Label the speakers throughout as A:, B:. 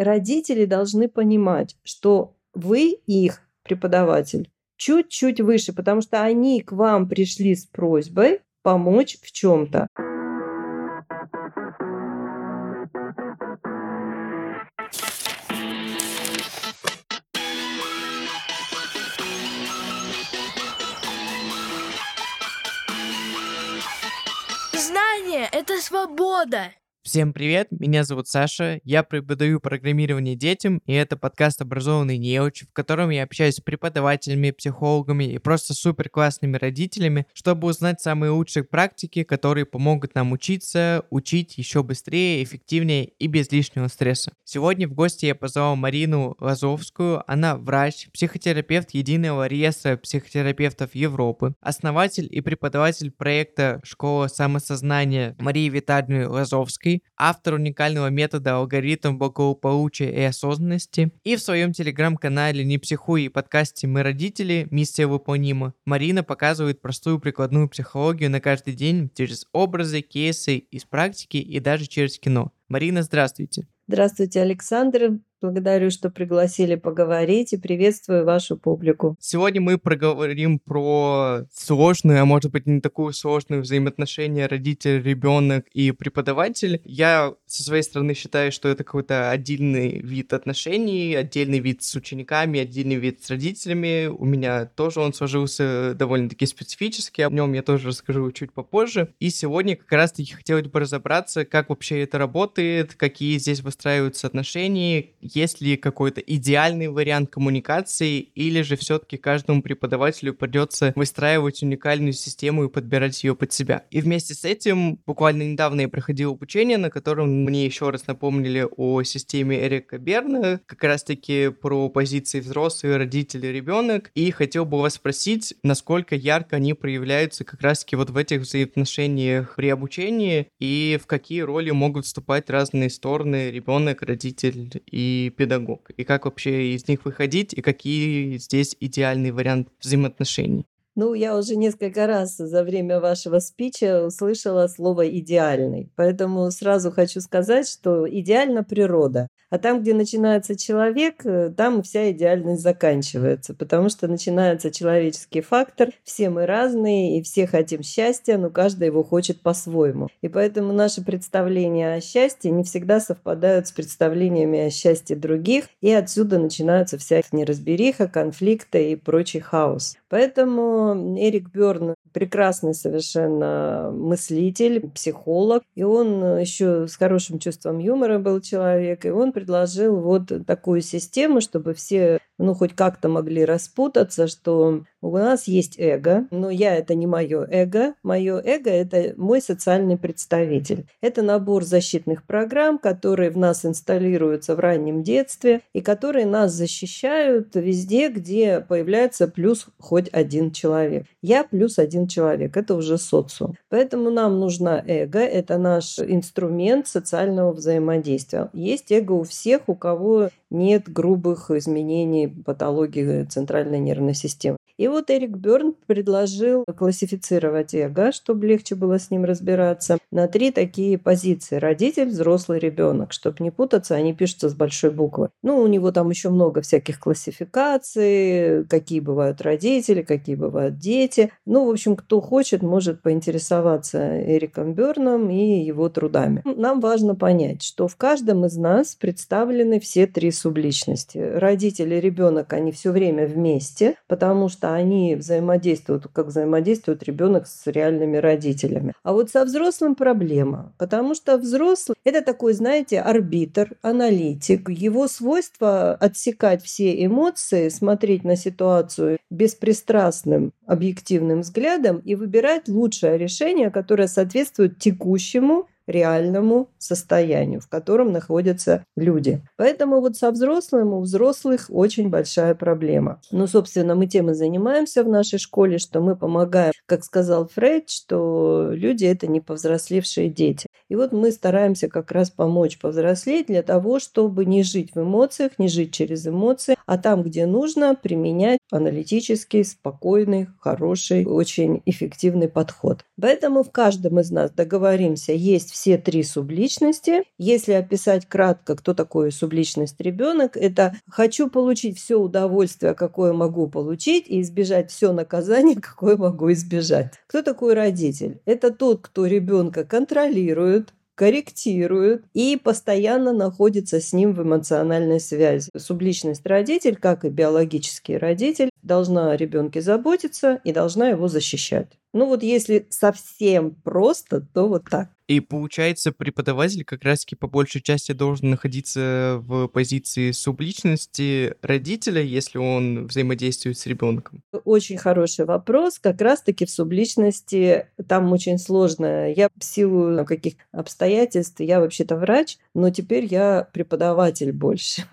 A: родители должны понимать, что вы их преподаватель чуть-чуть выше, потому что они к вам пришли с просьбой помочь в чем-то.
B: Знание — это свобода.
C: Всем привет, меня зовут Саша, я преподаю программирование детям, и это подкаст «Образованный неуч», в котором я общаюсь с преподавателями, психологами и просто супер классными родителями, чтобы узнать самые лучшие практики, которые помогут нам учиться, учить еще быстрее, эффективнее и без лишнего стресса. Сегодня в гости я позвал Марину Лазовскую, она врач, психотерапевт Единого реестра психотерапевтов Европы, основатель и преподаватель проекта «Школа самосознания» Марии Витальевны Лазовской, Левицкой, автор уникального метода алгоритм благополучия и осознанности, и в своем телеграм-канале «Не психуй» и подкасте «Мы родители. Миссия выполнима» Марина показывает простую прикладную психологию на каждый день через образы, кейсы из практики и даже через кино. Марина, здравствуйте.
A: Здравствуйте, Александр. Благодарю, что пригласили поговорить и приветствую вашу публику.
C: Сегодня мы проговорим про сложную, а может быть не такую сложную взаимоотношения родитель, ребенок и преподаватель. Я со своей стороны считаю, что это какой-то отдельный вид отношений, отдельный вид с учениками, отдельный вид с родителями. У меня тоже он сложился довольно-таки специфически, о нем я тоже расскажу чуть попозже. И сегодня как раз-таки хотелось бы разобраться, как вообще это работает, какие здесь выстраиваются отношения, есть ли какой-то идеальный вариант коммуникации, или же все-таки каждому преподавателю придется выстраивать уникальную систему и подбирать ее под себя. И вместе с этим буквально недавно я проходил обучение, на котором мне еще раз напомнили о системе Эрика Берна, как раз-таки про позиции взрослые, родители, ребенок, и хотел бы вас спросить, насколько ярко они проявляются как раз-таки вот в этих взаимоотношениях при обучении, и в какие роли могут вступать разные стороны, ребенок, родитель и педагог, и как вообще из них выходить, и какие здесь идеальный вариант взаимоотношений.
A: Ну, я уже несколько раз за время вашего спича услышала слово «идеальный». Поэтому сразу хочу сказать, что идеальна природа. А там, где начинается человек, э, там вся идеальность заканчивается, потому что начинается человеческий фактор. Все мы разные, и все хотим счастья, но каждый его хочет по-своему. И поэтому наши представления о счастье не всегда совпадают с представлениями о счастье других, и отсюда начинаются вся неразбериха, конфликты и прочий хаос. Поэтому Эрик Берн прекрасный совершенно мыслитель, психолог, и он еще с хорошим чувством юмора был человек, и он предложил вот такую систему, чтобы все, ну, хоть как-то могли распутаться, что у нас есть эго, но я это не мое эго. Мое эго – это мой социальный представитель. Это набор защитных программ, которые в нас инсталируются в раннем детстве и которые нас защищают везде, где появляется плюс хоть один человек. Я плюс один человек – это уже социум. Поэтому нам нужна эго – это наш инструмент социального взаимодействия. Есть эго у всех, у кого нет грубых изменений патологии центральной нервной системы. И вот Эрик Берн предложил классифицировать эго, чтобы легче было с ним разбираться, на три такие позиции. Родитель, взрослый, ребенок. Чтобы не путаться, они пишутся с большой буквы. Ну, у него там еще много всяких классификаций, какие бывают родители, какие бывают дети. Ну, в общем, кто хочет, может поинтересоваться Эриком Берном и его трудами. Нам важно понять, что в каждом из нас представлены все три субличности. Родители ребенок, они все время вместе, потому что они взаимодействуют, как взаимодействует ребенок с реальными родителями. А вот со взрослым проблема, потому что взрослый – это такой, знаете, арбитр, аналитик. Его свойство отсекать все эмоции, смотреть на ситуацию беспристрастным, объективным взглядом и выбирать лучшее решение, которое соответствует текущему реальному состоянию, в котором находятся люди. Поэтому вот со взрослым у взрослых очень большая проблема. Ну, собственно, мы тем и занимаемся в нашей школе, что мы помогаем, как сказал Фрейд, что люди – это не повзрослевшие дети. И вот мы стараемся как раз помочь повзрослеть для того, чтобы не жить в эмоциях, не жить через эмоции, а там, где нужно, применять аналитический, спокойный, хороший, очень эффективный подход. Поэтому в каждом из нас, договоримся, есть все три субличности. Если описать кратко, кто такой субличность ребенок, это хочу получить все удовольствие, какое могу получить, и избежать все наказание, какое могу избежать. Кто такой родитель? Это тот, кто ребенка контролирует, корректирует и постоянно находится с ним в эмоциональной связи. Субличность родитель, как и биологический родитель, должна о ребенке заботиться и должна его защищать. Ну вот если совсем просто, то вот так.
C: И получается, преподаватель как раз-таки по большей части должен находиться в позиции субличности родителя, если он взаимодействует с ребенком.
A: Очень хороший вопрос. Как раз-таки в субличности там очень сложно. Я в силу каких обстоятельств, я вообще-то врач, но теперь я преподаватель больше.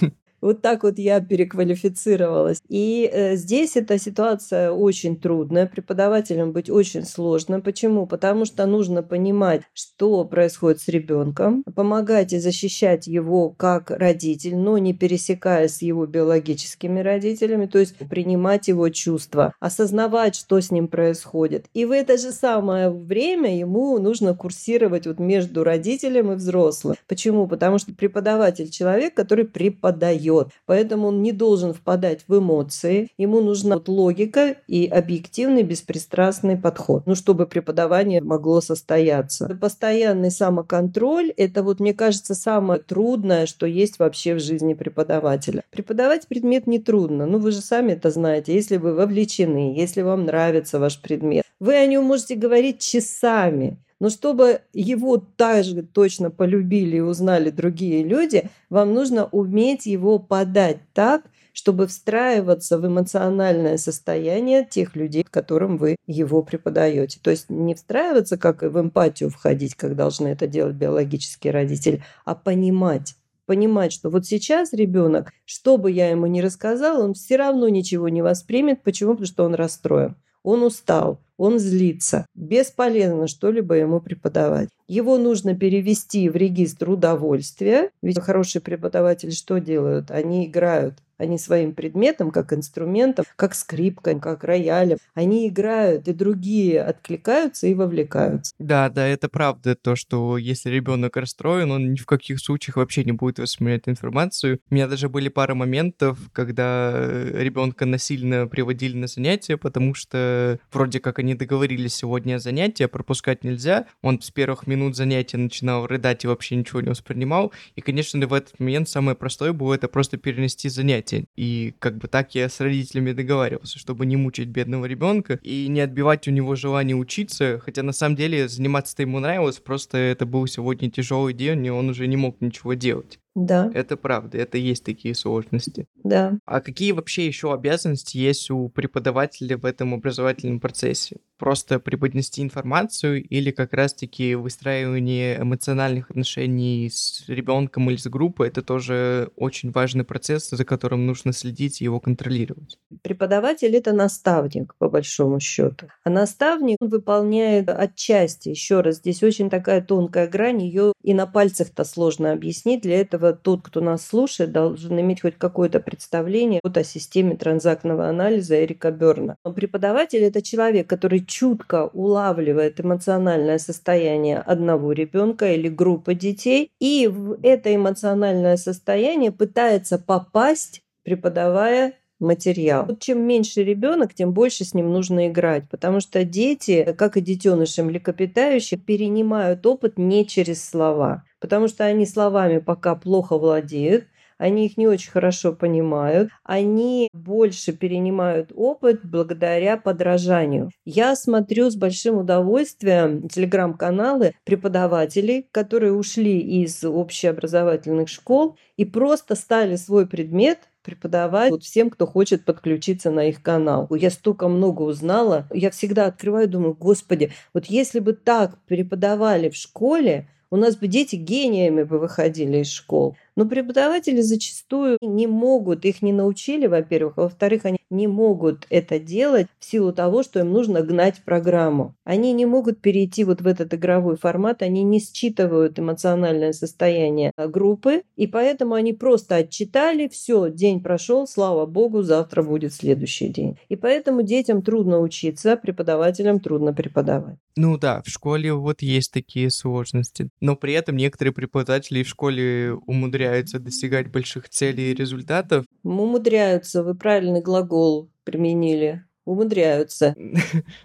A: Вот так вот я переквалифицировалась. И э, здесь эта ситуация очень трудная. Преподавателям быть очень сложно. Почему? Потому что нужно понимать, что происходит с ребенком, помогать и защищать его как родитель, но не пересекая с его биологическими родителями, то есть принимать его чувства, осознавать, что с ним происходит. И в это же самое время ему нужно курсировать вот между родителем и взрослым. Почему? Потому что преподаватель человек, который преподает дает. Поэтому он не должен впадать в эмоции. Ему нужна вот логика и объективный беспристрастный подход, ну, чтобы преподавание могло состояться. Постоянный самоконтроль – это вот, мне кажется, самое трудное, что есть вообще в жизни преподавателя. Преподавать предмет не трудно. Ну, вы же сами это знаете. Если вы вовлечены, если вам нравится ваш предмет, вы о нем можете говорить часами. Но чтобы его также точно полюбили и узнали другие люди, вам нужно уметь его подать так, чтобы встраиваться в эмоциональное состояние тех людей, которым вы его преподаете. То есть не встраиваться, как в эмпатию входить, как должны это делать биологические родители, а понимать, понимать, что вот сейчас ребенок, что бы я ему ни рассказал, он все равно ничего не воспримет. Почему? Потому что он расстроен он устал, он злится. Бесполезно что-либо ему преподавать. Его нужно перевести в регистр удовольствия. Ведь хорошие преподаватели что делают? Они играют они своим предметом, как инструментом, как скрипкой, как роялем, они играют, и другие откликаются и вовлекаются.
C: Да, да, это правда, то, что если ребенок расстроен, он ни в каких случаях вообще не будет воспринимать информацию. У меня даже были пара моментов, когда ребенка насильно приводили на занятия, потому что вроде как они договорились сегодня о занятии, а пропускать нельзя. Он с первых минут занятия начинал рыдать и вообще ничего не воспринимал. И, конечно, в этот момент самое простое было это просто перенести занятие занятия. И как бы так я с родителями договаривался, чтобы не мучить бедного ребенка и не отбивать у него желание учиться, хотя на самом деле заниматься-то ему нравилось, просто это был сегодня тяжелый день, и он уже не мог ничего делать.
A: Да.
C: Это правда, это есть такие сложности.
A: Да.
C: А какие вообще еще обязанности есть у преподавателя в этом образовательном процессе? Просто преподнести информацию или как раз-таки выстраивание эмоциональных отношений с ребенком или с группой? Это тоже очень важный процесс, за которым нужно следить и его контролировать.
A: Преподаватель это наставник, по большому счету. А наставник выполняет отчасти, еще раз, здесь очень такая тонкая грань, ее и на пальцах-то сложно объяснить. Для этого тот, кто нас слушает, должен иметь хоть какое-то представление вот о системе транзактного анализа Эрика Берна. Преподаватель – это человек, который чутко улавливает эмоциональное состояние одного ребенка или группы детей, и в это эмоциональное состояние пытается попасть, преподавая материал. Вот чем меньше ребенок, тем больше с ним нужно играть, потому что дети, как и детеныши млекопитающие, перенимают опыт не через слова потому что они словами пока плохо владеют, они их не очень хорошо понимают, они больше перенимают опыт благодаря подражанию. Я смотрю с большим удовольствием телеграм-каналы преподавателей, которые ушли из общеобразовательных школ и просто стали свой предмет преподавать вот всем, кто хочет подключиться на их канал. Я столько много узнала. Я всегда открываю, думаю, господи, вот если бы так преподавали в школе, у нас бы дети гениями бы выходили из школ. Но преподаватели зачастую не могут, их не научили, во-первых, а во-вторых, они не могут это делать в силу того, что им нужно гнать программу. Они не могут перейти вот в этот игровой формат, они не считывают эмоциональное состояние группы, и поэтому они просто отчитали, все, день прошел, слава богу, завтра будет следующий день. И поэтому детям трудно учиться, преподавателям трудно преподавать.
C: Ну да, в школе вот есть такие сложности. Но при этом некоторые преподаватели в школе умудряются достигать больших целей и результатов.
A: Умудряются, вы правильный глагол применили умудряются.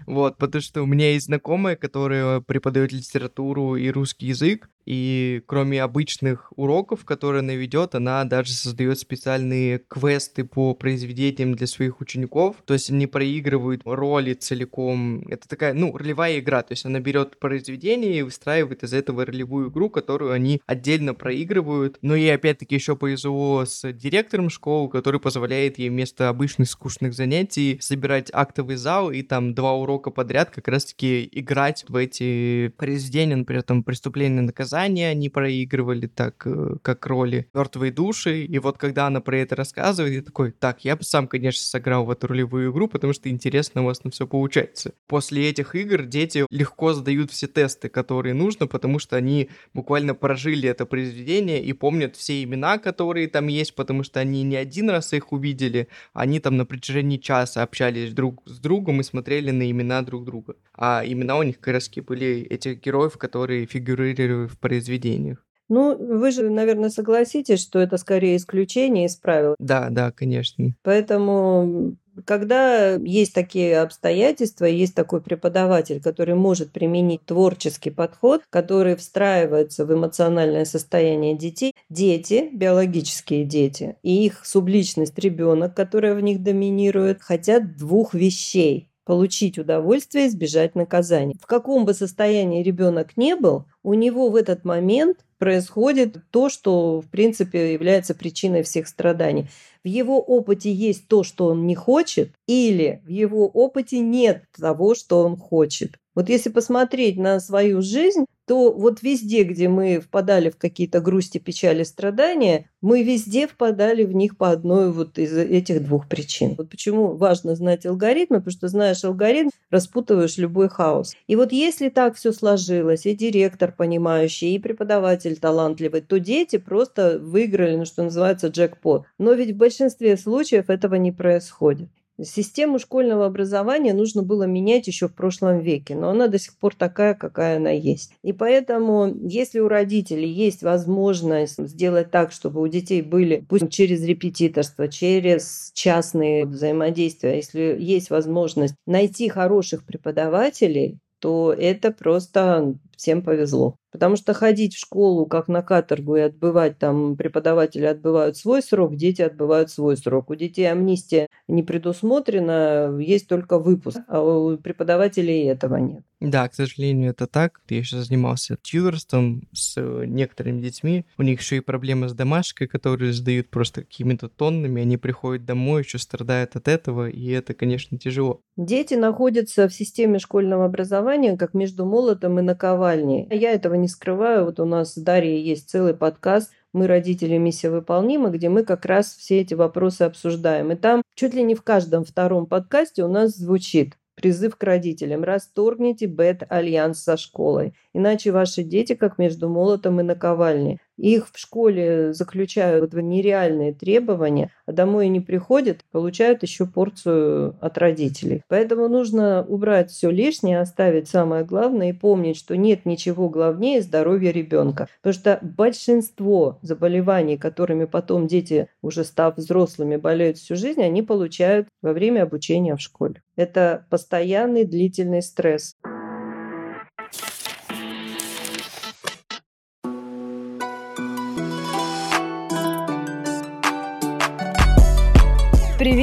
C: Вот, потому что у меня есть знакомые, которые преподают литературу и русский язык, и кроме обычных уроков, которые она ведет, она даже создает специальные квесты по произведениям для своих учеников. То есть они проигрывают роли целиком. Это такая, ну, ролевая игра. То есть она берет произведение и выстраивает из этого ролевую игру, которую они отдельно проигрывают. Но и опять-таки еще повезло с директором школы, который позволяет ей вместо обычных скучных занятий собирать актовый зал и там два урока подряд как раз-таки играть в эти произведения, например, там преступление наказания наказания они проигрывали, так э, как роли мертвые души. И вот когда она про это рассказывает, я такой, так, я бы сам, конечно, сыграл в эту ролевую игру, потому что интересно у вас на все получается. После этих игр дети легко сдают все тесты, которые нужно, потому что они буквально прожили это произведение и помнят все имена, которые там есть, потому что они не один раз их увидели, они там на протяжении часа общались с другом и смотрели на имена друг друга. А имена у них как раз были этих героев, которые фигурировали в произведениях.
A: Ну, вы же, наверное, согласитесь, что это скорее исключение из правил.
C: Да, да, конечно.
A: Поэтому когда есть такие обстоятельства, есть такой преподаватель, который может применить творческий подход, который встраивается в эмоциональное состояние детей, дети, биологические дети, и их субличность ребенок, которая в них доминирует, хотят двух вещей получить удовольствие, избежать наказания. В каком бы состоянии ребенок не был, у него в этот момент происходит то, что, в принципе, является причиной всех страданий. В его опыте есть то, что он не хочет, или в его опыте нет того, что он хочет. Вот если посмотреть на свою жизнь, то вот везде, где мы впадали в какие-то грусти, печали, страдания, мы везде впадали в них по одной вот из этих двух причин. Вот почему важно знать алгоритмы, потому что знаешь алгоритм, распутываешь любой хаос. И вот если так все сложилось, и директор понимающий, и преподаватель талантливый, то дети просто выиграли, ну, что называется, джекпот. Но ведь в большинстве случаев этого не происходит. Систему школьного образования нужно было менять еще в прошлом веке, но она до сих пор такая, какая она есть. И поэтому, если у родителей есть возможность сделать так, чтобы у детей были, пусть через репетиторство, через частные взаимодействия, если есть возможность найти хороших преподавателей, то это просто всем повезло. Потому что ходить в школу как на каторгу и отбывать там, преподаватели отбывают свой срок, дети отбывают свой срок. У детей амнистия не предусмотрена, есть только выпуск, а у преподавателей этого нет.
C: Да, к сожалению, это так. Я еще занимался тьюторством с э, некоторыми детьми. У них еще и проблемы с домашкой, которые сдают просто какими-то тоннами. Они приходят домой, еще страдают от этого, и это, конечно, тяжело.
A: Дети находятся в системе школьного образования как между молотом и наковальней. Я этого не скрываю. Вот у нас с Дарьей есть целый подкаст мы родители миссия выполнима, где мы как раз все эти вопросы обсуждаем. И там чуть ли не в каждом втором подкасте у нас звучит призыв к родителям. Расторгните бет-альянс со школой, иначе ваши дети как между молотом и наковальней. Их в школе заключают в нереальные требования, а домой не приходят, получают еще порцию от родителей. Поэтому нужно убрать все лишнее, оставить самое главное и помнить, что нет ничего главнее здоровья ребенка. Потому что большинство заболеваний, которыми потом дети, уже став взрослыми, болеют всю жизнь, они получают во время обучения в школе. Это постоянный длительный стресс.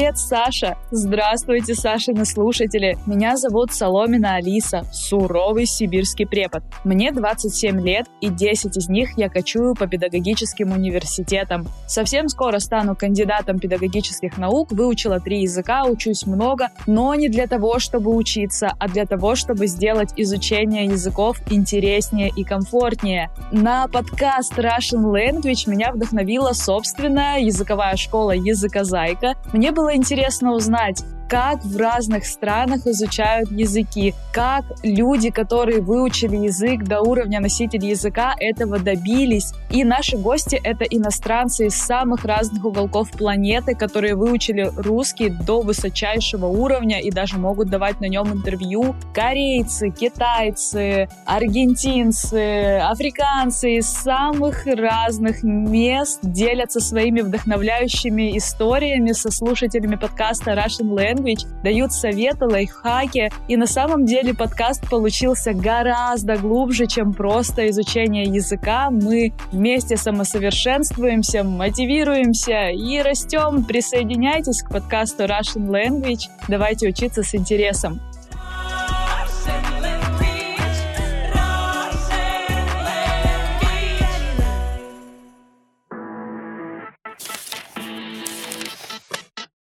D: Привет, Саша! Здравствуйте, Сашины слушатели! Меня зовут Соломина Алиса, суровый сибирский препод. Мне 27 лет, и 10 из них я кочую по педагогическим университетам. Совсем скоро стану кандидатом педагогических наук, выучила три языка, учусь много, но не для того, чтобы учиться, а для того, чтобы сделать изучение языков интереснее и комфортнее. На подкаст Russian Language меня вдохновила собственная языковая школа «Языказайка». Мне мне было интересно узнать, как в разных странах изучают языки, как люди, которые выучили язык до уровня носителя языка, этого добились. И наши гости — это иностранцы из самых разных уголков планеты, которые выучили русский до высочайшего уровня и даже могут давать на нем интервью. Корейцы, китайцы, аргентинцы, африканцы из самых разных мест делятся своими вдохновляющими историями со слушателями подкаста Russian Land Language дают советы, лайфхаки. И на самом деле подкаст получился гораздо глубже, чем просто изучение языка. Мы вместе самосовершенствуемся, мотивируемся и растем. Присоединяйтесь к подкасту Russian Language. Давайте учиться с интересом.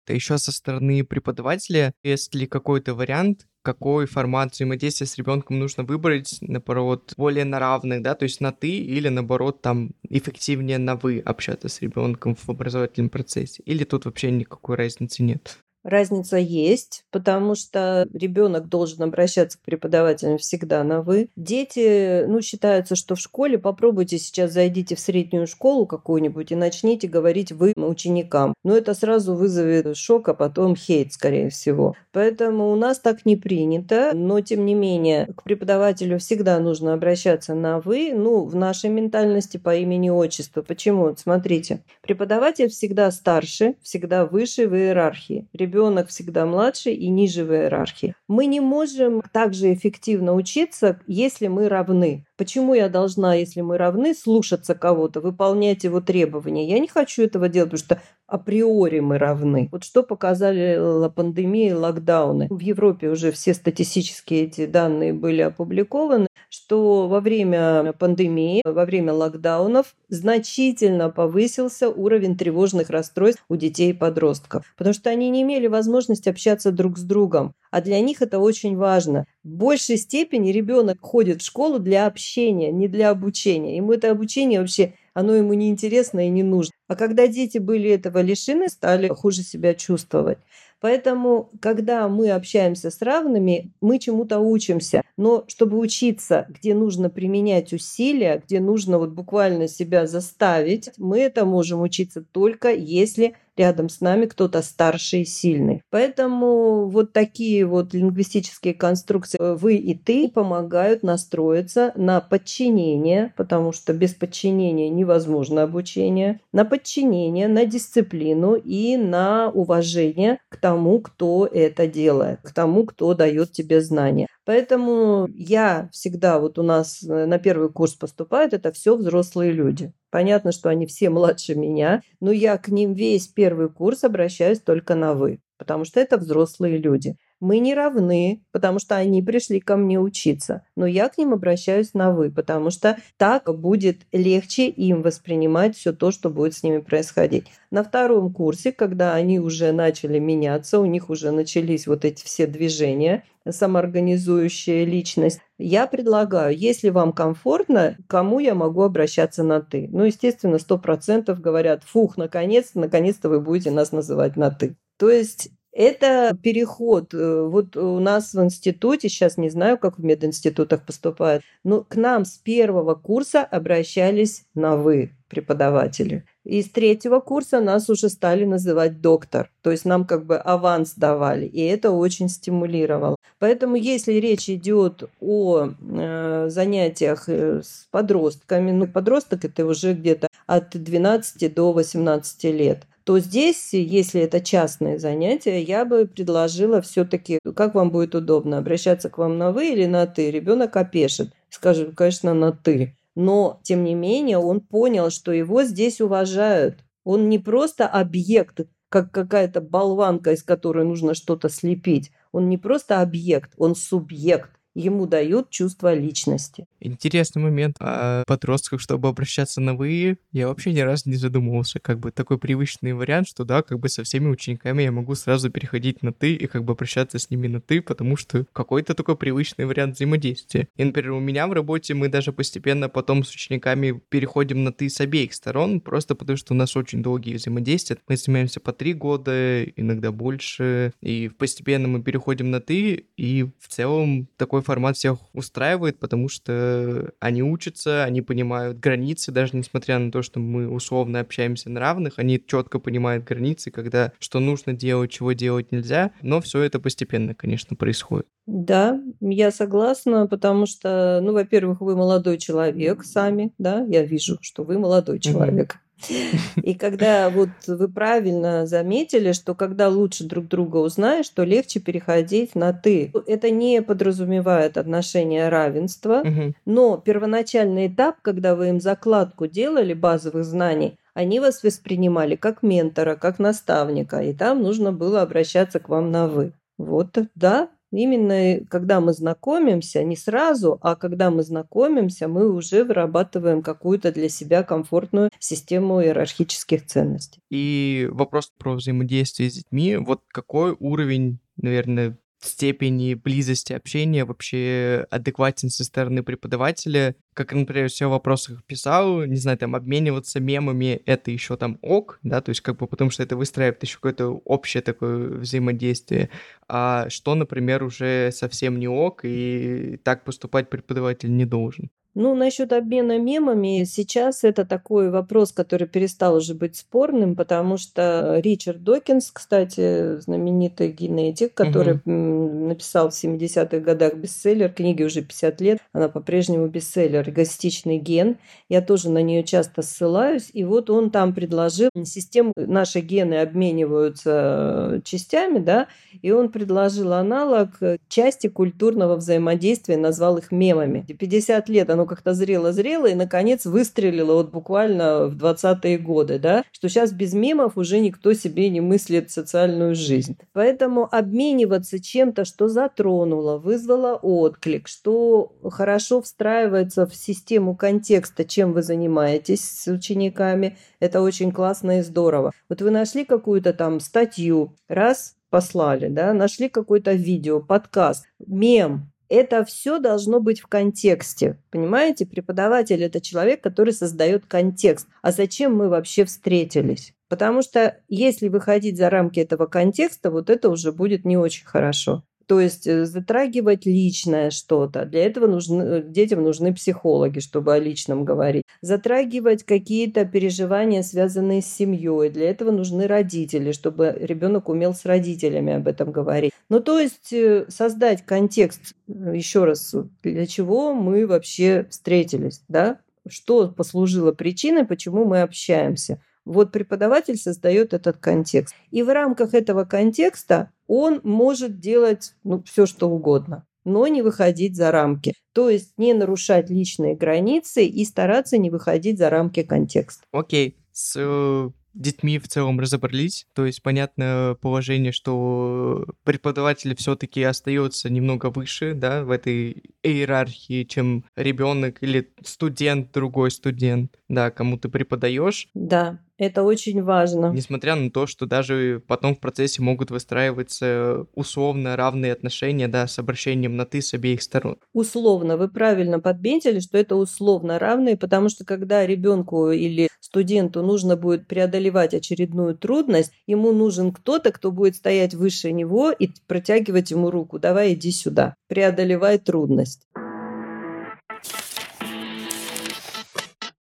C: Это еще со стороны преподавателя, есть ли какой-то вариант, какой формат взаимодействия с ребенком нужно выбрать, наоборот, более на равных, да, то есть на ты или наоборот там эффективнее на вы общаться с ребенком в образовательном процессе, или тут вообще никакой разницы нет?
A: Разница есть, потому что ребенок должен обращаться к преподавателям всегда на вы. Дети, ну, считаются, что в школе, попробуйте сейчас зайдите в среднюю школу какую-нибудь и начните говорить вы ученикам. Но это сразу вызовет шок, а потом хейт, скорее всего. Поэтому у нас так не принято, но тем не менее к преподавателю всегда нужно обращаться на вы, ну, в нашей ментальности по имени отчеству. Почему? Смотрите, преподаватель всегда старше, всегда выше в иерархии. Ребенок ребенок всегда младший и ниже в иерархии. Мы не можем также эффективно учиться, если мы равны. Почему я должна, если мы равны, слушаться кого-то, выполнять его требования? Я не хочу этого делать, потому что априори мы равны. Вот что показали пандемия и локдауны. В Европе уже все статистические эти данные были опубликованы, что во время пандемии, во время локдаунов значительно повысился уровень тревожных расстройств у детей и подростков, потому что они не имели возможности общаться друг с другом. А для них это очень важно. В большей степени ребенок ходит в школу для общения, не для обучения. Ему это обучение вообще, оно ему не интересно и не нужно. А когда дети были этого лишены, стали хуже себя чувствовать. Поэтому, когда мы общаемся с равными, мы чему-то учимся. Но чтобы учиться, где нужно применять усилия, где нужно вот буквально себя заставить, мы это можем учиться только если рядом с нами кто-то старший и сильный. Поэтому вот такие вот лингвистические конструкции «вы» и «ты» помогают настроиться на подчинение, потому что без подчинения невозможно обучение, на подчинение, на дисциплину и на уважение к тому, кто это делает, к тому, кто дает тебе знания. Поэтому я всегда, вот у нас э, на первый курс поступают, это все взрослые люди. Понятно, что они все младше меня, но я к ним весь первый курс обращаюсь только на «вы», потому что это взрослые люди. Мы не равны, потому что они пришли ко мне учиться, но я к ним обращаюсь на «вы», потому что так будет легче им воспринимать все то, что будет с ними происходить. На втором курсе, когда они уже начали меняться, у них уже начались вот эти все движения, самоорганизующая личность, я предлагаю, если вам комфортно, кому я могу обращаться на «ты». Ну, естественно, сто процентов говорят, фух, наконец, наконец-то вы будете нас называть на «ты». То есть это переход. Э, вот у нас в институте, сейчас не знаю, как в мединститутах поступают, но к нам с первого курса обращались на «вы» преподаватели. И с третьего курса нас уже стали называть доктор. То есть нам как бы аванс давали. И это очень стимулировало. Поэтому если речь идет о э, занятиях э, с подростками, ну подросток это уже где-то от 12 до 18 лет, то здесь, если это частные занятия, я бы предложила все-таки, как вам будет удобно, обращаться к вам на вы или на ты. Ребенок опешит, скажет, конечно, на ты. Но, тем не менее, он понял, что его здесь уважают. Он не просто объект как какая-то болванка, из которой нужно что-то слепить. Он не просто объект, он субъект ему дают чувство личности.
C: Интересный момент о подростках, чтобы обращаться на «вы». Я вообще ни разу не задумывался. Как бы такой привычный вариант, что да, как бы со всеми учениками я могу сразу переходить на «ты» и как бы обращаться с ними на «ты», потому что какой-то такой привычный вариант взаимодействия. И, например, у меня в работе мы даже постепенно потом с учениками переходим на «ты» с обеих сторон, просто потому что у нас очень долгие взаимодействия. Мы занимаемся по три года, иногда больше, и постепенно мы переходим на «ты», и в целом такой формат всех устраивает, потому что они учатся, они понимают границы, даже несмотря на то, что мы условно общаемся на равных, они четко понимают границы, когда что нужно делать, чего делать нельзя, но все это постепенно, конечно, происходит.
A: Да, я согласна, потому что, ну, во-первых, вы молодой человек сами, да, я вижу, что вы молодой человек. И когда вот вы правильно заметили, что когда лучше друг друга узнаешь, то легче переходить на ты. Это не подразумевает отношение равенства, но первоначальный этап, когда вы им закладку делали базовых знаний, они вас воспринимали как ментора, как наставника, и там нужно было обращаться к вам на вы. Вот, да, Именно когда мы знакомимся, не сразу, а когда мы знакомимся, мы уже вырабатываем какую-то для себя комфортную систему иерархических ценностей.
C: И вопрос про взаимодействие с детьми. Вот какой уровень, наверное, степени близости общения вообще адекватен со стороны преподавателя. Как, например, все в вопросах писал, не знаю, там, обмениваться мемами, это еще там ок, да, то есть как бы потому что это выстраивает еще какое-то общее такое взаимодействие. А что, например, уже совсем не ок, и так поступать преподаватель не должен.
A: Ну, насчет обмена мемами, сейчас это такой вопрос, который перестал уже быть спорным, потому что Ричард Докинс, кстати, знаменитый генетик, который угу. написал в 70-х годах бестселлер, книге уже 50 лет, она по-прежнему бестселлер, «Эгоистичный ген». Я тоже на нее часто ссылаюсь, и вот он там предложил систему, наши гены обмениваются частями, да, и он предложил аналог части культурного взаимодействия, назвал их мемами. 50 лет оно как-то зрело-зрело и, наконец, выстрелило вот буквально в 20-е годы, да, что сейчас без мемов уже никто себе не мыслит социальную жизнь. Поэтому обмениваться чем-то, что затронуло, вызвало отклик, что хорошо встраивается в систему контекста, чем вы занимаетесь с учениками, это очень классно и здорово. Вот вы нашли какую-то там статью, раз послали, да, нашли какое-то видео, подкаст, мем, это все должно быть в контексте. Понимаете, преподаватель это человек, который создает контекст. А зачем мы вообще встретились? Потому что если выходить за рамки этого контекста, вот это уже будет не очень хорошо. То есть э, затрагивать личное что-то. Для этого нужны, э, детям нужны психологи, чтобы о личном говорить. Затрагивать какие-то переживания, связанные с семьей. Для этого нужны родители, чтобы ребенок умел с родителями об этом говорить. Ну, то есть э, создать контекст, еще раз, для чего мы вообще встретились, да? Что послужило причиной, почему мы общаемся. Вот преподаватель создает этот контекст. И в рамках этого контекста он может делать ну, все, что угодно но не выходить за рамки. То есть не нарушать личные границы и стараться не выходить за рамки контекста.
C: Окей. Okay. С детьми в целом разобрались. То есть понятно положение, что преподаватель все-таки остается немного выше, да, в этой иерархии, чем ребенок или студент, другой студент, да, кому ты преподаешь.
A: Да. Это очень важно.
C: Несмотря на то, что даже потом в процессе могут выстраиваться условно равные отношения, да, с обращением на «ты» с обеих сторон.
A: Условно. Вы правильно подметили, что это условно равные, потому что когда ребенку или студенту нужно будет преодолевать очередную трудность, ему нужен кто-то, кто будет стоять выше него и протягивать ему руку. Давай иди сюда, преодолевай трудность.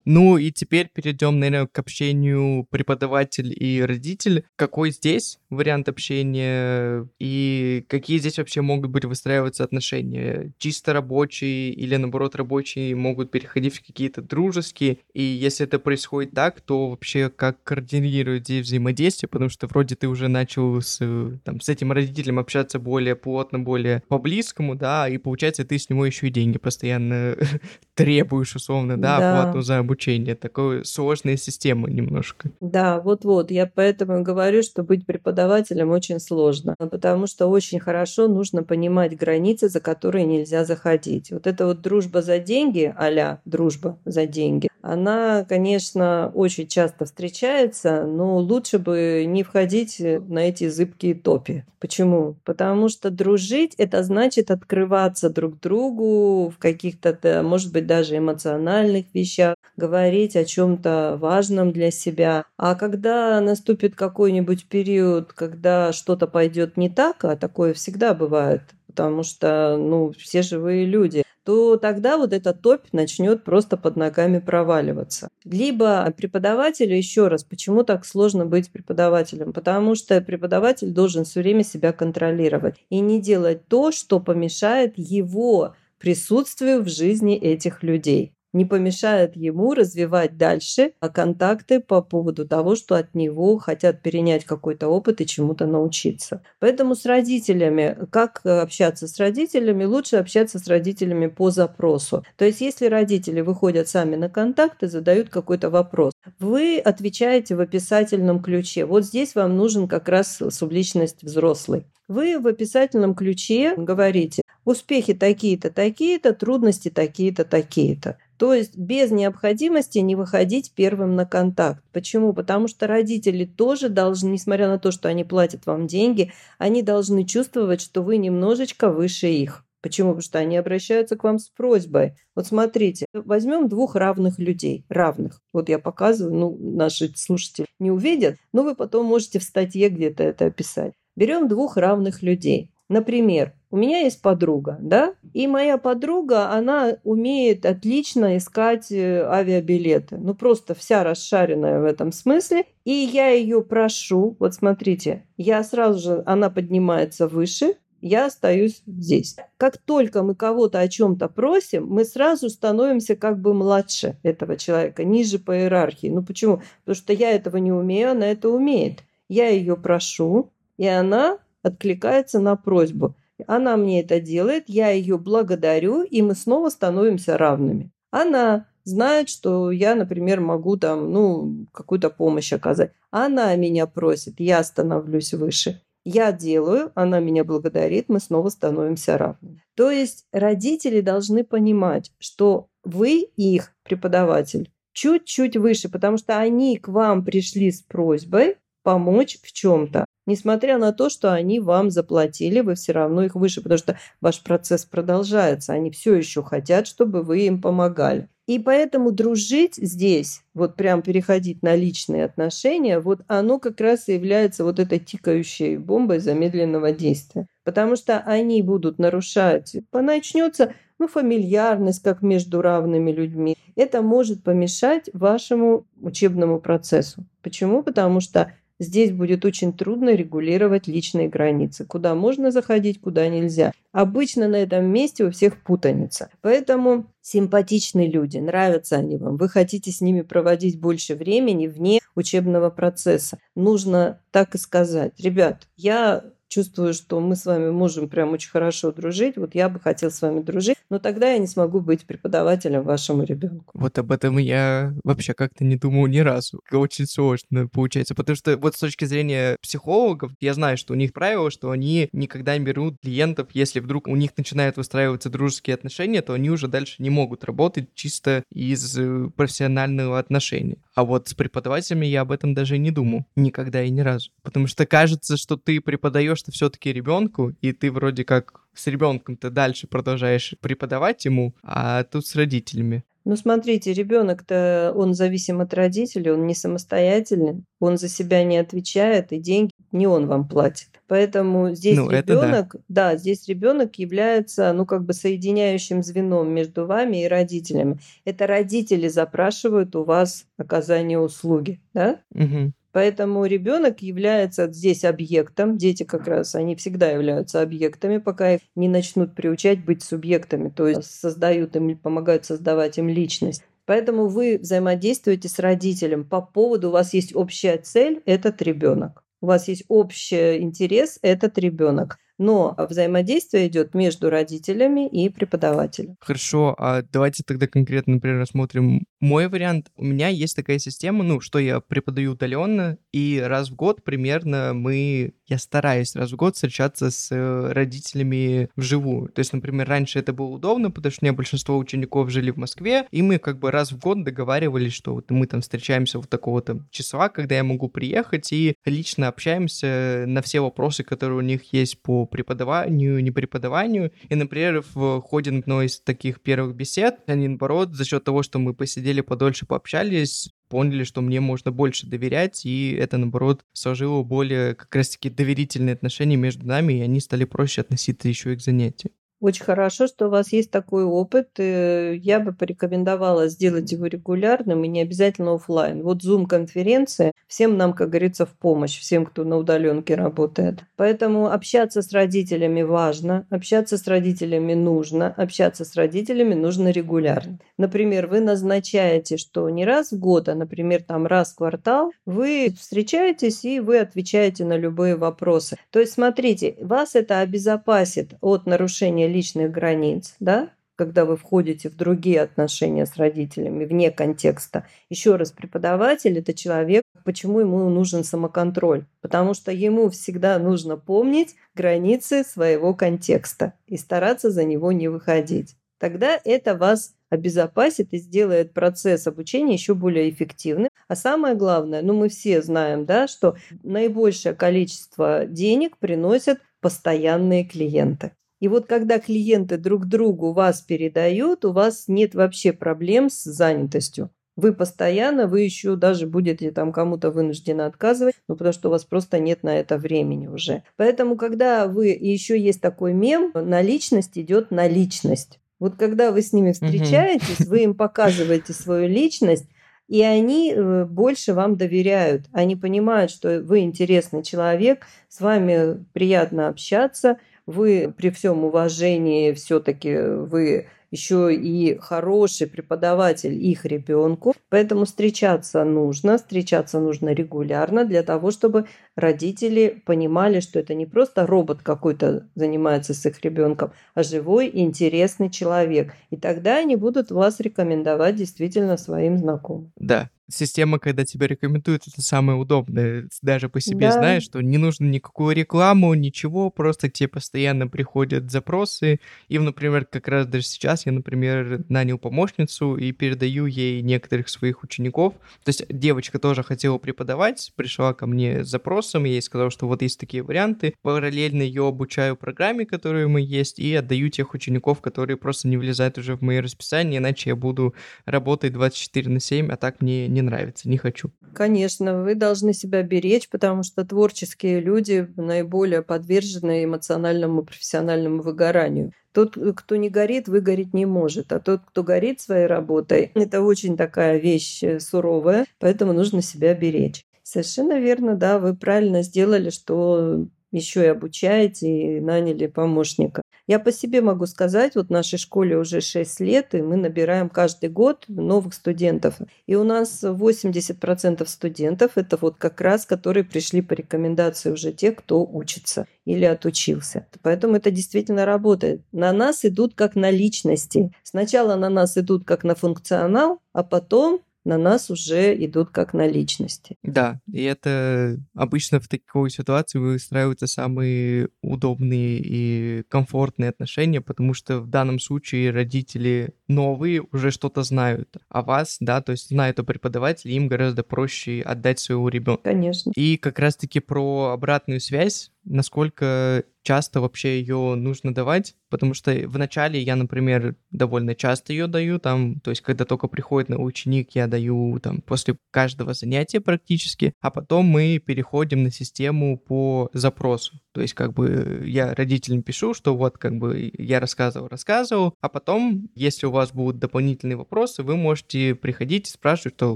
C: Ну и теперь перейдем, наверное, к общению преподаватель и родитель. Какой здесь вариант общения и какие здесь вообще могут быть выстраиваться отношения? Чисто рабочие или, наоборот, рабочие могут переходить в какие-то дружеские? И если это происходит так, то вообще как координировать здесь взаимодействие? Потому что вроде ты уже начал с, там, с этим родителем общаться более плотно, более по-близкому, да, и получается, ты с него еще и деньги постоянно требуешь, условно, да, да. оплату за обучения. Такой сложная система немножко.
A: Да, вот-вот. Я поэтому говорю, что быть преподавателем очень сложно, потому что очень хорошо нужно понимать границы, за которые нельзя заходить. Вот эта вот дружба за деньги, а дружба за деньги, она, конечно, очень часто встречается, но лучше бы не входить на эти зыбкие топи. Почему? Потому что дружить – это значит открываться друг другу в каких-то, может быть, даже эмоциональных вещах, говорить о чем-то важном для себя. А когда наступит какой-нибудь период, когда что-то пойдет не так, а такое всегда бывает, потому что, ну, все живые люди, то тогда вот эта топь начнет просто под ногами проваливаться. Либо преподавателю, еще раз, почему так сложно быть преподавателем? Потому что преподаватель должен все время себя контролировать и не делать то, что помешает его присутствию в жизни этих людей не помешает ему развивать дальше контакты по поводу того, что от него хотят перенять какой-то опыт и чему-то научиться. Поэтому с родителями, как общаться с родителями, лучше общаться с родителями по запросу. То есть если родители выходят сами на контакт и задают какой-то вопрос, вы отвечаете в описательном ключе. Вот здесь вам нужен как раз субличность взрослый. Вы в описательном ключе говорите, успехи такие-то, такие-то, трудности такие-то, такие-то. То есть без необходимости не выходить первым на контакт. Почему? Потому что родители тоже должны, несмотря на то, что они платят вам деньги, они должны чувствовать, что вы немножечко выше их. Почему? Потому что они обращаются к вам с просьбой. Вот смотрите, возьмем двух равных людей, равных. Вот я показываю, ну, наши слушатели не увидят, но вы потом можете в статье где-то это описать. Берем двух равных людей. Например, у меня есть подруга, да, и моя подруга, она умеет отлично искать э, авиабилеты, ну просто вся расшаренная в этом смысле, и я ее прошу, вот смотрите, я сразу же, она поднимается выше, я остаюсь здесь. Как только мы кого-то о чем-то просим, мы сразу становимся как бы младше этого человека, ниже по иерархии. Ну почему? Потому что я этого не умею, она это умеет. Я ее прошу, и она откликается на просьбу. Она мне это делает, я ее благодарю, и мы снова становимся равными. Она знает, что я, например, могу там, ну, какую-то помощь оказать. Она меня просит, я становлюсь выше. Я делаю, она меня благодарит, мы снова становимся равными. То есть родители должны понимать, что вы их преподаватель чуть-чуть выше, потому что они к вам пришли с просьбой помочь в чем-то. Несмотря на то, что они вам заплатили, вы все равно их выше, потому что ваш процесс продолжается. Они все еще хотят, чтобы вы им помогали. И поэтому дружить здесь, вот прям переходить на личные отношения, вот оно как раз и является вот этой тикающей бомбой замедленного действия. Потому что они будут нарушать, начнется ну, фамильярность, как между равными людьми. Это может помешать вашему учебному процессу. Почему? Потому что Здесь будет очень трудно регулировать личные границы, куда можно заходить, куда нельзя. Обычно на этом месте у всех путаница. Поэтому симпатичные люди, нравятся они вам, вы хотите с ними проводить больше времени вне учебного процесса. Нужно так и сказать. Ребят, я чувствую, что мы с вами можем прям очень хорошо дружить, вот я бы хотел с вами дружить, но тогда я не смогу быть преподавателем вашему ребенку.
C: Вот об этом я вообще как-то не думал ни разу. Очень сложно получается, потому что вот с точки зрения психологов, я знаю, что у них правило, что они никогда не берут клиентов, если вдруг у них начинают выстраиваться дружеские отношения, то они уже дальше не могут работать чисто из э, профессионального отношения. А вот с преподавателями я об этом даже не думал. Никогда и ни разу. Потому что кажется, что ты преподаешь что все-таки ребенку, и ты вроде как с ребенком ты дальше продолжаешь преподавать ему, а тут с родителями.
A: Ну, смотрите, ребенок-то, он зависим от родителей, он не самостоятельный, он за себя не отвечает, и деньги не он вам платит. Поэтому здесь ну, ребенок, да. да, здесь ребенок является, ну, как бы соединяющим звеном между вами и родителями. Это родители запрашивают у вас оказание услуги, да?
C: Угу.
A: Поэтому ребенок является здесь объектом. Дети как раз, они всегда являются объектами, пока их не начнут приучать быть субъектами, то есть создают им, помогают создавать им личность. Поэтому вы взаимодействуете с родителем по поводу, у вас есть общая цель – этот ребенок. У вас есть общий интерес – этот ребенок. Но взаимодействие идет между родителями и преподавателем.
C: Хорошо, а давайте тогда конкретно, например, рассмотрим мой вариант. У меня есть такая система, ну, что я преподаю удаленно, и раз в год примерно мы, я стараюсь раз в год встречаться с э, родителями вживую. То есть, например, раньше это было удобно, потому что у меня большинство учеников жили в Москве, и мы как бы раз в год договаривались, что вот мы там встречаемся вот такого-то числа, когда я могу приехать, и лично общаемся на все вопросы, которые у них есть по преподаванию, не преподаванию. И, например, в ходе одной из таких первых бесед, они, наоборот, за счет того, что мы посидели подольше, пообщались, поняли, что мне можно больше доверять, и это, наоборот, сложило более как раз-таки доверительные отношения между нами, и они стали проще относиться еще и к занятию.
A: Очень хорошо, что у вас есть такой опыт. Я бы порекомендовала сделать его регулярным и не обязательно офлайн. Вот Zoom-конференции всем нам, как говорится, в помощь, всем, кто на удаленке работает. Поэтому общаться с родителями важно, общаться с родителями нужно, общаться с родителями нужно регулярно. Например, вы назначаете, что не раз в год, а, например, там раз в квартал, вы встречаетесь и вы отвечаете на любые вопросы. То есть, смотрите, вас это обезопасит от нарушения личных границ, да, когда вы входите в другие отношения с родителями вне контекста. Еще раз, преподаватель – это человек, почему ему нужен самоконтроль? Потому что ему всегда нужно помнить границы своего контекста и стараться за него не выходить. Тогда это вас обезопасит и сделает процесс обучения еще более эффективным. А самое главное, ну мы все знаем, да, что наибольшее количество денег приносят постоянные клиенты. И вот когда клиенты друг другу вас передают, у вас нет вообще проблем с занятостью. Вы постоянно, вы еще даже будете там кому-то вынуждены отказывать, ну потому что у вас просто нет на это времени уже. Поэтому, когда вы, еще есть такой мем, наличность идет на личность. Вот когда вы с ними встречаетесь, вы им показываете свою личность, и они э, больше вам доверяют. Они понимают, что вы интересный человек, с вами приятно общаться – вы при всем уважении все-таки вы еще и хороший преподаватель их ребенку. Поэтому встречаться нужно, встречаться нужно регулярно для того, чтобы родители понимали, что это не просто робот какой-то занимается с их ребенком, а живой интересный человек. И тогда они будут вас рекомендовать действительно своим знакомым.
C: Да, система, когда тебя рекомендуют, это самое удобное. Даже по себе да. знаешь, что не нужно никакую рекламу, ничего, просто к тебе постоянно приходят запросы. И, например, как раз даже сейчас я, например, нанял помощницу и передаю ей некоторых своих учеников. То есть девочка тоже хотела преподавать, пришла ко мне с запросом, я ей сказал, что вот есть такие варианты. Параллельно ее обучаю программе, которые мы есть, и отдаю тех учеников, которые просто не влезают уже в мои расписания, иначе я буду работать 24 на 7, а так мне не не нравится, не хочу.
A: Конечно, вы должны себя беречь, потому что творческие люди наиболее подвержены эмоциональному профессиональному выгоранию. Тот, кто не горит, выгореть не может. А тот, кто горит своей работой, это очень такая вещь э, суровая, поэтому нужно себя беречь. Совершенно верно, да, вы правильно сделали, что еще и обучаете, и наняли помощника. Я по себе могу сказать, вот в нашей школе уже 6 лет, и мы набираем каждый год новых студентов. И у нас 80% студентов – это вот как раз, которые пришли по рекомендации уже тех, кто учится или отучился. Поэтому это действительно работает. На нас идут как на личности. Сначала на нас идут как на функционал, а потом на нас уже идут как на личности.
C: Да, и это обычно в такой ситуации выстраиваются самые удобные и комфортные отношения, потому что в данном случае родители новые уже что-то знают о вас, да, то есть знают о преподавателе, им гораздо проще отдать своего ребенка.
A: Конечно.
C: И как раз-таки про обратную связь насколько часто вообще ее нужно давать, потому что вначале я, например, довольно часто ее даю, там, то есть когда только приходит на ученик, я даю там после каждого занятия практически, а потом мы переходим на систему по запросу. То есть как бы я родителям пишу, что вот как бы я рассказывал, рассказывал, а потом, если у вас будут дополнительные вопросы, вы можете приходить и спрашивать, что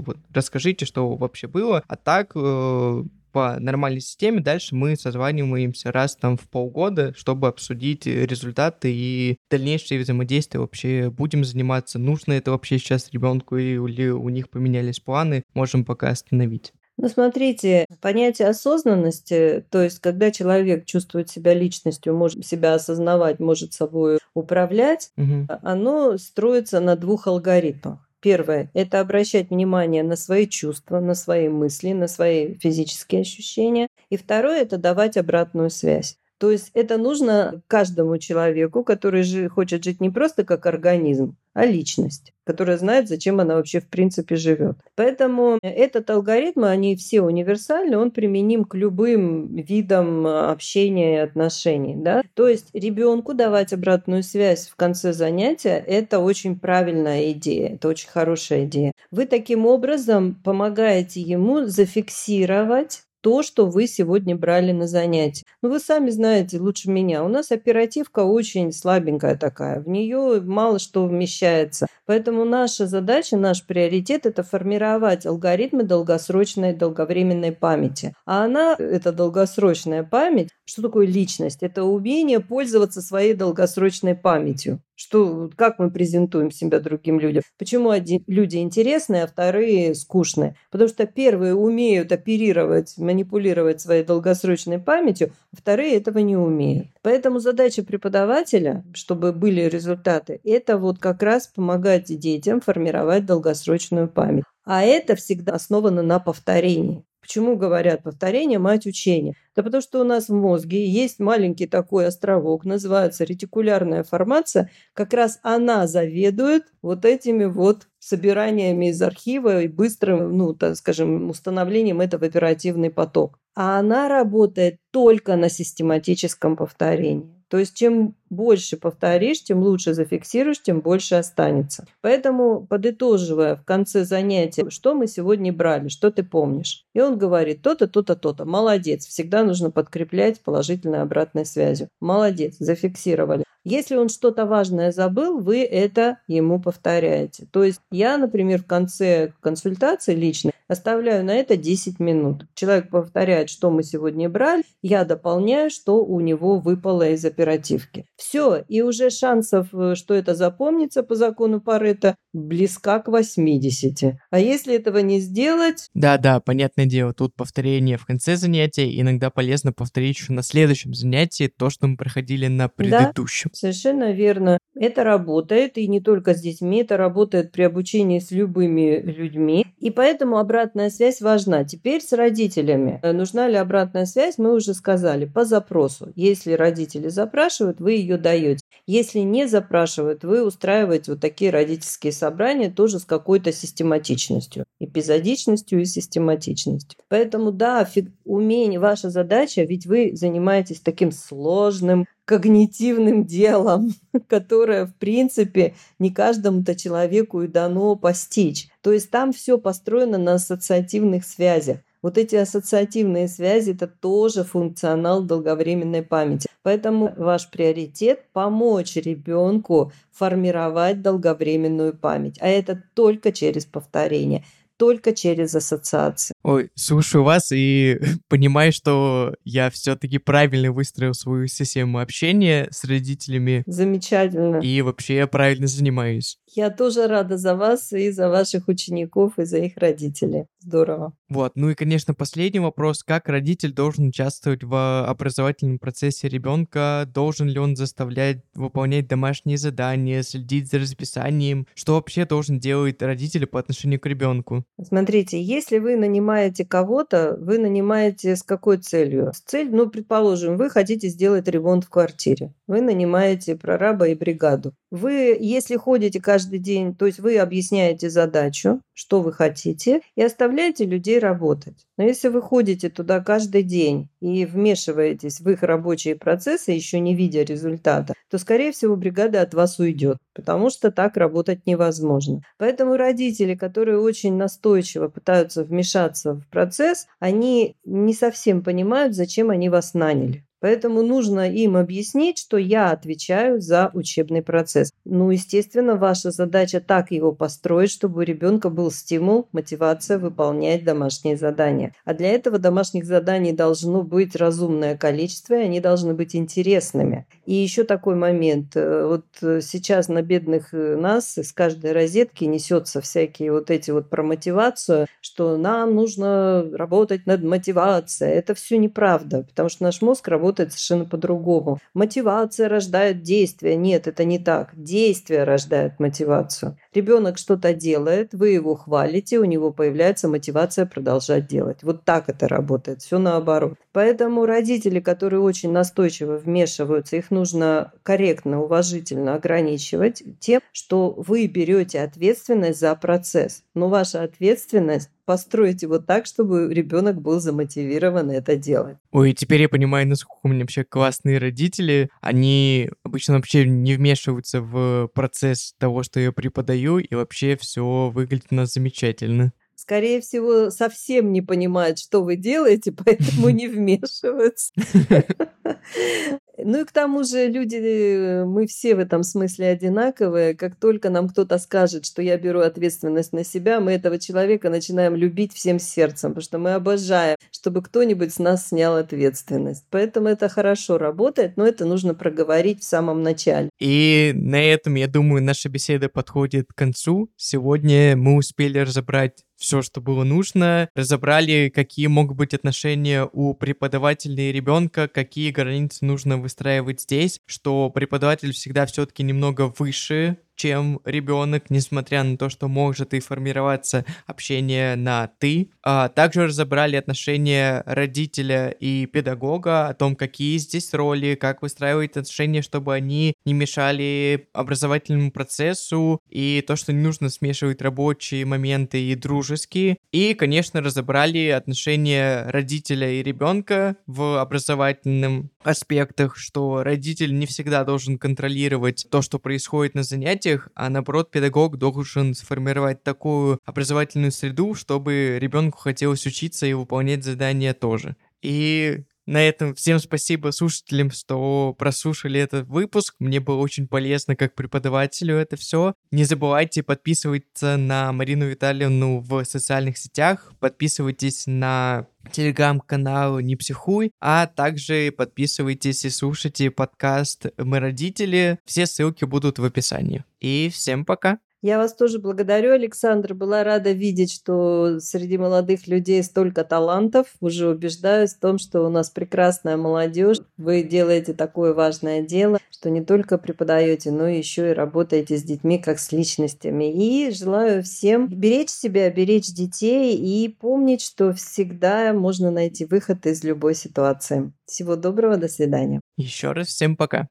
C: вот расскажите, что вообще было, а так э, по нормальной системе. Дальше мы созваниваемся раз там в полгода, чтобы обсудить результаты и дальнейшие взаимодействия вообще будем заниматься. Нужно это вообще сейчас ребенку или у них поменялись планы, можем пока остановить.
A: Ну, смотрите, понятие осознанности, то есть когда человек чувствует себя личностью, может себя осознавать, может собой управлять,
C: Мгм.
A: оно строится на двух алгоритмах. Первое– это обращать внимание на свои чувства, на свои мысли, на свои физические ощущения. И второе– это давать обратную связь. То есть это нужно каждому человеку, который жи- хочет жить не просто как организм, а личность, которая знает, зачем она вообще в принципе живет. Поэтому этот алгоритм, они все универсальны, он применим к любым видам э, общения и отношений. Да? То есть ребенку давать обратную связь в конце занятия – это очень правильная идея, это очень хорошая идея. Вы таким образом помогаете ему зафиксировать то, что вы сегодня брали на занятии. Ну, вы сами знаете лучше меня. У нас оперативка очень слабенькая такая. В нее мало что вмещается. Поэтому наша задача, наш приоритет – это формировать алгоритмы долгосрочной, долговременной памяти. А она, эта долгосрочная память, что такое личность? Это умение пользоваться своей долгосрочной памятью. Что, как мы презентуем себя другим людям? Почему один, люди интересные, а вторые скучные? Потому что первые умеют оперировать, манипулировать своей долгосрочной памятью, а вторые этого не умеют. Поэтому задача преподавателя, чтобы были результаты, это вот как раз помогать детям формировать долгосрочную память. А это всегда основано на повторении. Почему говорят повторение – мать учения? Да потому что у нас в мозге есть маленький такой островок, называется ретикулярная формация. Как раз она заведует вот этими вот собираниями из архива и быстрым, ну, так скажем, установлением этого в оперативный поток. А она работает только на систематическом повторении. То есть чем больше повторишь, тем лучше зафиксируешь, тем больше останется. Поэтому, подытоживая в конце занятия, что мы сегодня брали, что ты помнишь. И он говорит, то-то, то-то, то-то. Молодец. Всегда нужно подкреплять положительной обратной связью. Молодец, зафиксировали. Если он что-то важное забыл, вы это ему повторяете. То есть я, например, в конце консультации личной оставляю на это 10 минут. Человек повторяет, что мы сегодня брали, я дополняю, что у него выпало из оперативки. Все, и уже шансов, э, что это запомнится по закону Паретта, близка к 80. А если этого не сделать,
C: Да-да, понятное дело, тут повторение в конце занятия, иногда полезно повторить еще на следующем занятии то, что мы проходили на предыдущем.
A: Совершенно верно. Это работает, и не только с детьми, это работает при обучении с любыми людьми. И поэтому обратная связь важна. Теперь с родителями. Э, Нужна ли обратная связь, мы уже сказали, по запросу. Если родители запрашивают, вы ее даете. Если не запрашивают, вы устраиваете вот такие родительские собрания тоже с какой-то систематичностью. Эпизодичностью и систематичностью. Поэтому, да, фиг- умение, ваша задача, ведь вы занимаетесь таким сложным когнитивным делом, которое, в принципе, не каждому-то человеку и дано постичь. То есть там все построено на ассоциативных связях. Вот эти ассоциативные связи – это тоже функционал долговременной памяти. Поэтому ваш приоритет – помочь ребенку формировать долговременную память. А это только через повторение, только через ассоциации.
C: Ой, слушаю вас и понимаю, что я все-таки правильно выстроил свою систему общения с родителями
A: Замечательно.
C: и вообще правильно занимаюсь.
A: Я тоже рада за вас и за ваших учеников, и за их родителей. Здорово.
C: Вот, ну и, конечно, последний вопрос. Как родитель должен участвовать в образовательном процессе ребенка? Должен ли он заставлять выполнять домашние задания, следить за расписанием? Что вообще должен делать родитель по отношению к ребенку?
A: Смотрите, если вы нанимаете кого-то, вы нанимаете с какой целью? С целью, ну, предположим, вы хотите сделать ремонт в квартире. Вы нанимаете прораба и бригаду. Вы, если ходите каждый день, то есть вы объясняете задачу, что вы хотите, и оставляете людей работать. Но если вы ходите туда каждый день и вмешиваетесь в их рабочие процессы, еще не видя результата, то, скорее всего, бригада от вас уйдет, потому что так работать невозможно. Поэтому родители, которые очень настойчиво пытаются вмешаться в процесс, они не совсем понимают, зачем они вас наняли. Поэтому нужно им объяснить, что я отвечаю за учебный процесс. Ну, естественно, ваша задача так его построить, чтобы у ребенка был стимул, мотивация выполнять домашние задания. А для этого домашних заданий должно быть разумное количество, и они должны быть интересными. И еще такой момент. Э, вот сейчас на бедных э, нас из каждой розетки несется всякие вот эти вот про мотивацию, что нам нужно работать над мотивацией. Это все неправда, потому что наш мозг работает совершенно по-другому. Мотивация рождает действие. Нет, это не так. Действие рождает мотивацию. Ребенок что-то делает, вы его хвалите, у него появляется мотивация продолжать делать. Вот так это работает, все наоборот. Поэтому родители, которые очень настойчиво вмешиваются, их нужно корректно, уважительно ограничивать тем, что вы берете ответственность за процесс. Но ваша ответственность построить его так, чтобы ребенок был замотивирован это делать.
C: Ой, теперь я понимаю, насколько у меня вообще классные родители. Они обычно вообще не вмешиваются в процесс того, что я преподаю, и вообще все выглядит у нас замечательно
A: скорее всего, совсем не понимают, что вы делаете, поэтому не вмешиваются. Ну и к тому же люди, э, мы все в этом смысле одинаковые. Как только нам кто-то скажет, что я беру ответственность на себя, мы этого человека начинаем любить всем сердцем, потому что мы обожаем, чтобы кто-нибудь с нас снял ответственность. Поэтому это хорошо работает, но это нужно проговорить в самом начале.
C: И на этом, я думаю, наша беседа подходит к концу. Сегодня мы успели разобрать все, что было нужно, разобрали, какие могут быть отношения у преподавателя и ребенка, какие границы нужно выстраивать здесь, что преподаватель всегда все-таки немного выше чем ребенок, несмотря на то, что может и формироваться общение на «ты». А также разобрали отношения родителя и педагога, о том, какие здесь роли, как выстраивать отношения, чтобы они не мешали образовательному процессу, и то, что не нужно смешивать рабочие моменты и дружеские. И, конечно, разобрали отношения родителя и ребенка в образовательном аспектах, что родитель не всегда должен контролировать то, что происходит на занятиях, занятиях, а наоборот педагог должен сформировать такую образовательную среду, чтобы ребенку хотелось учиться и выполнять задания тоже. И на этом всем спасибо слушателям, что прослушали этот выпуск. Мне было очень полезно как преподавателю это все. Не забывайте подписываться на Марину Витальевну в социальных сетях. Подписывайтесь на телеграм-канал «Не психуй», а также подписывайтесь и слушайте подкаст «Мы родители». Все ссылки будут в описании. И всем пока!
A: Я вас тоже благодарю, Александр. Была рада видеть, что среди молодых людей столько талантов. Уже убеждаюсь в том, что у нас прекрасная молодежь. Вы делаете такое важное дело, что не только преподаете, но еще и работаете с детьми как с личностями. И желаю всем беречь себя, беречь детей и помнить, что всегда можно найти выход из любой ситуации. Всего доброго, до свидания.
C: Еще раз всем пока.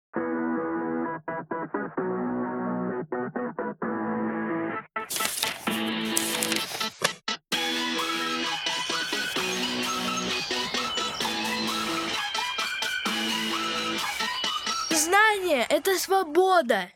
B: Это свобода.